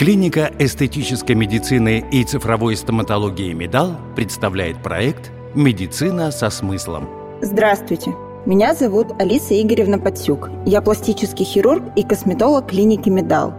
Клиника эстетической медицины и цифровой стоматологии «Медал» представляет проект «Медицина со смыслом». Здравствуйте. Меня зовут Алиса Игоревна Подсюк. Я пластический хирург и косметолог клиники «Медал».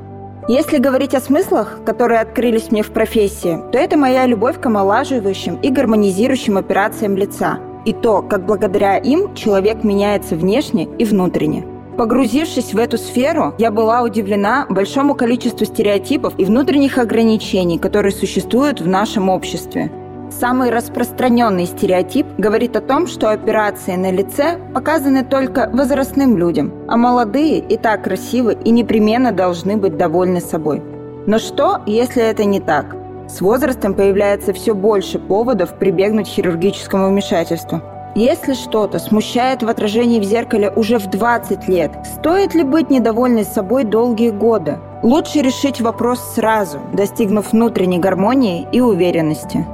Если говорить о смыслах, которые открылись мне в профессии, то это моя любовь к омолаживающим и гармонизирующим операциям лица и то, как благодаря им человек меняется внешне и внутренне. Погрузившись в эту сферу, я была удивлена большому количеству стереотипов и внутренних ограничений, которые существуют в нашем обществе. Самый распространенный стереотип говорит о том, что операции на лице показаны только возрастным людям, а молодые и так красивы и непременно должны быть довольны собой. Но что, если это не так? С возрастом появляется все больше поводов прибегнуть к хирургическому вмешательству. Если что-то смущает в отражении в зеркале уже в 20 лет, стоит ли быть недовольной собой долгие годы? Лучше решить вопрос сразу, достигнув внутренней гармонии и уверенности.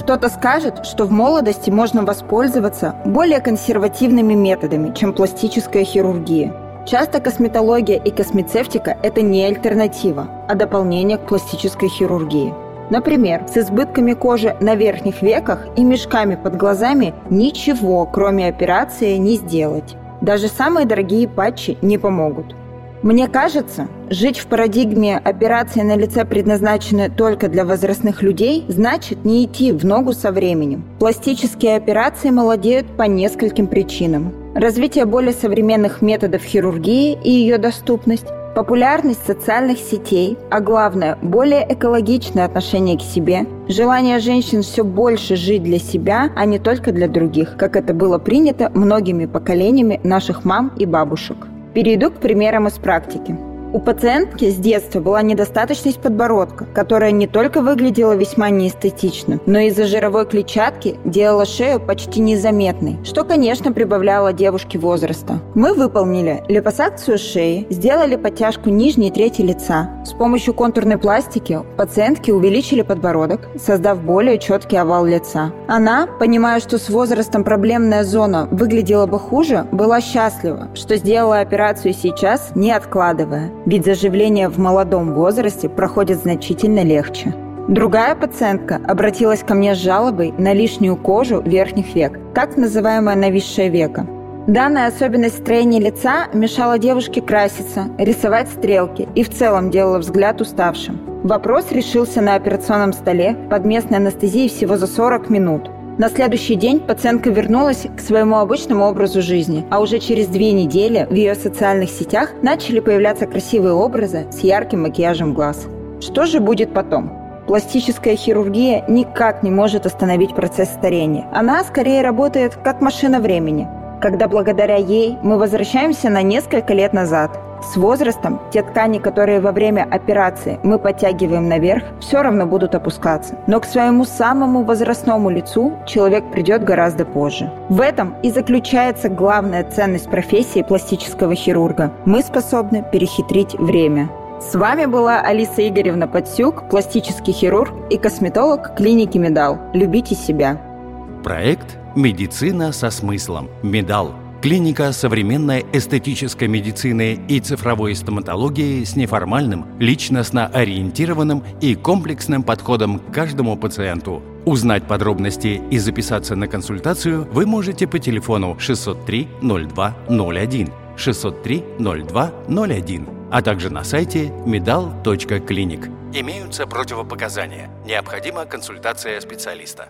Кто-то скажет, что в молодости можно воспользоваться более консервативными методами, чем пластическая хирургия. Часто косметология и космецевтика – это не альтернатива, а дополнение к пластической хирургии. Например, с избытками кожи на верхних веках и мешками под глазами ничего, кроме операции, не сделать. Даже самые дорогие патчи не помогут. Мне кажется, жить в парадигме операции на лице предназначены только для возрастных людей, значит не идти в ногу со временем. Пластические операции молодеют по нескольким причинам. Развитие более современных методов хирургии и ее доступность, Популярность социальных сетей, а главное, более экологичное отношение к себе, желание женщин все больше жить для себя, а не только для других, как это было принято многими поколениями наших мам и бабушек. Перейду к примерам из практики. У пациентки с детства была недостаточность подбородка, которая не только выглядела весьма неэстетично, но из-за жировой клетчатки делала шею почти незаметной, что, конечно, прибавляло девушке возраста. Мы выполнили липосакцию шеи, сделали подтяжку нижней трети лица. С помощью контурной пластики пациентки увеличили подбородок, создав более четкий овал лица. Она, понимая, что с возрастом проблемная зона выглядела бы хуже, была счастлива, что сделала операцию сейчас, не откладывая ведь заживление в молодом возрасте проходит значительно легче. Другая пациентка обратилась ко мне с жалобой на лишнюю кожу верхних век, так называемое нависшее веко. Данная особенность строения лица мешала девушке краситься, рисовать стрелки и в целом делала взгляд уставшим. Вопрос решился на операционном столе под местной анестезией всего за 40 минут. На следующий день пациентка вернулась к своему обычному образу жизни, а уже через две недели в ее социальных сетях начали появляться красивые образы с ярким макияжем глаз. Что же будет потом? Пластическая хирургия никак не может остановить процесс старения. Она скорее работает как машина времени, когда благодаря ей мы возвращаемся на несколько лет назад – с возрастом те ткани, которые во время операции мы подтягиваем наверх, все равно будут опускаться. Но к своему самому возрастному лицу человек придет гораздо позже. В этом и заключается главная ценность профессии пластического хирурга. Мы способны перехитрить время. С вами была Алиса Игоревна Подсюк, пластический хирург и косметолог клиники «Медал». Любите себя. Проект «Медицина со смыслом». «Медал» Клиника современной эстетической медицины и цифровой стоматологии с неформальным, личностно ориентированным и комплексным подходом к каждому пациенту. Узнать подробности и записаться на консультацию вы можете по телефону 603 02 01 603 02 01, а также на сайте medal.clinic. Имеются противопоказания. Необходима консультация специалиста.